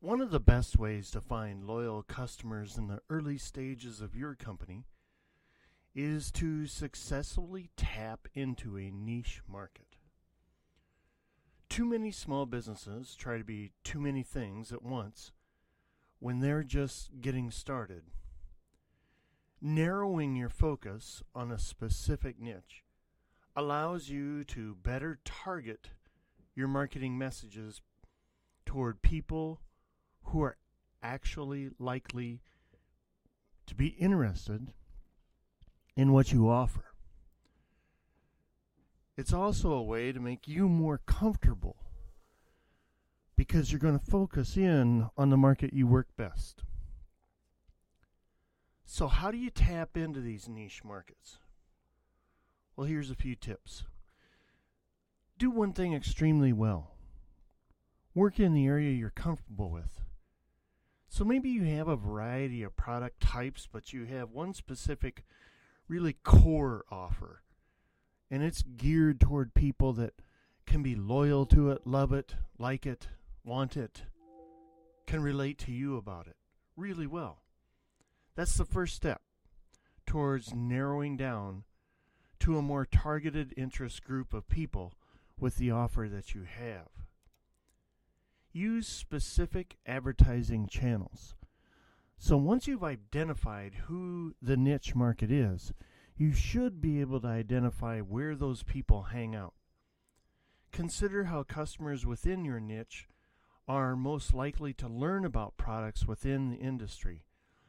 One of the best ways to find loyal customers in the early stages of your company is to successfully tap into a niche market. Too many small businesses try to be too many things at once when they're just getting started. Narrowing your focus on a specific niche allows you to better target your marketing messages toward people who are actually likely to be interested in what you offer. It's also a way to make you more comfortable because you're going to focus in on the market you work best. So, how do you tap into these niche markets? Well, here's a few tips. Do one thing extremely well. Work in the area you're comfortable with. So maybe you have a variety of product types, but you have one specific, really core offer. And it's geared toward people that can be loyal to it, love it, like it, want it, can relate to you about it really well. That's the first step towards narrowing down to a more targeted interest group of people with the offer that you have. Use specific advertising channels. So once you've identified who the niche market is, you should be able to identify where those people hang out. Consider how customers within your niche are most likely to learn about products within the industry.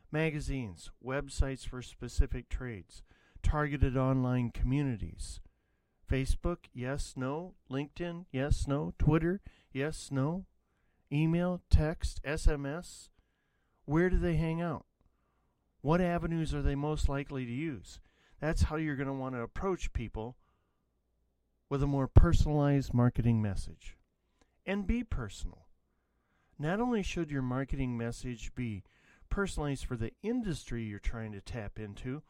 Magazines, websites for specific trades, targeted online communities. Facebook, yes, no. LinkedIn, yes, no. Twitter, yes, no email, text, SMS? Where do they hang out? What avenues are they most likely to use? That's how you're going to want to approach people with a more personalized marketing message. And be personal. Not only should your marketing message be personalized for the industry you're trying to tap into,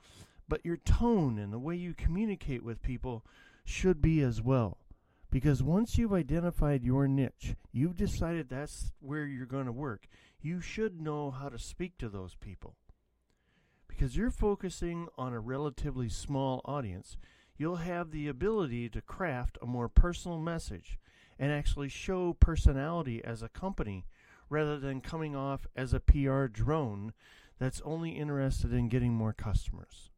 but your tone and the way you communicate with people should be as well. Because once you've identified your niche, you've decided that's where you're going to work, you should know how to speak to those people. Because you're focusing on a relatively small audience, you'll have the ability to craft a more personal message and actually show personality as a company rather than coming off as a PR drone that's only interested in getting more customers.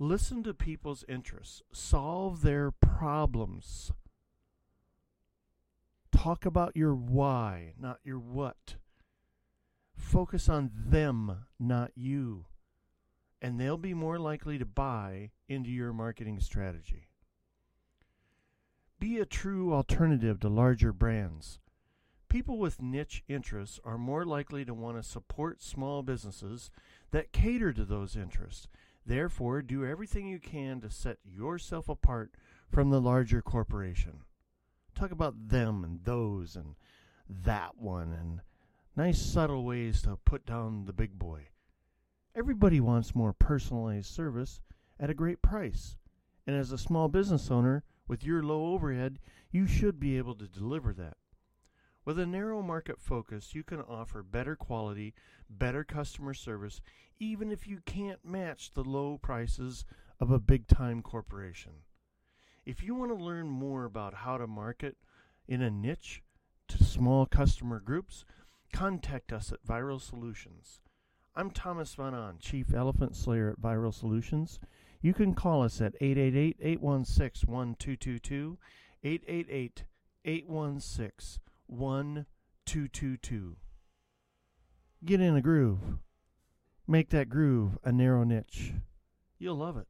Listen to people's interests, solve their problems. Talk about your why, not your what. Focus on them, not you. And they'll be more likely to buy into your marketing strategy. Be a true alternative to larger brands. People with niche interests are more likely to want to support small businesses that cater to those interests Therefore, do everything you can to set yourself apart from the larger corporation. Talk about them and those and that one and nice subtle ways to put down the big boy. Everybody wants more personalized service at a great price. And as a small business owner with your low overhead, you should be able to deliver that. With a narrow market focus, you can offer better quality, better customer service, even if you can't match the low prices of a big time corporation. If you want to learn more about how to market in a niche to small customer groups, contact us at Viral Solutions. I'm Thomas Van On, Chief Elephant Slayer at Viral Solutions. You can call us at 888 816 1222, 888 816 1222. Get in a groove. Make that groove a narrow niche. You'll love it.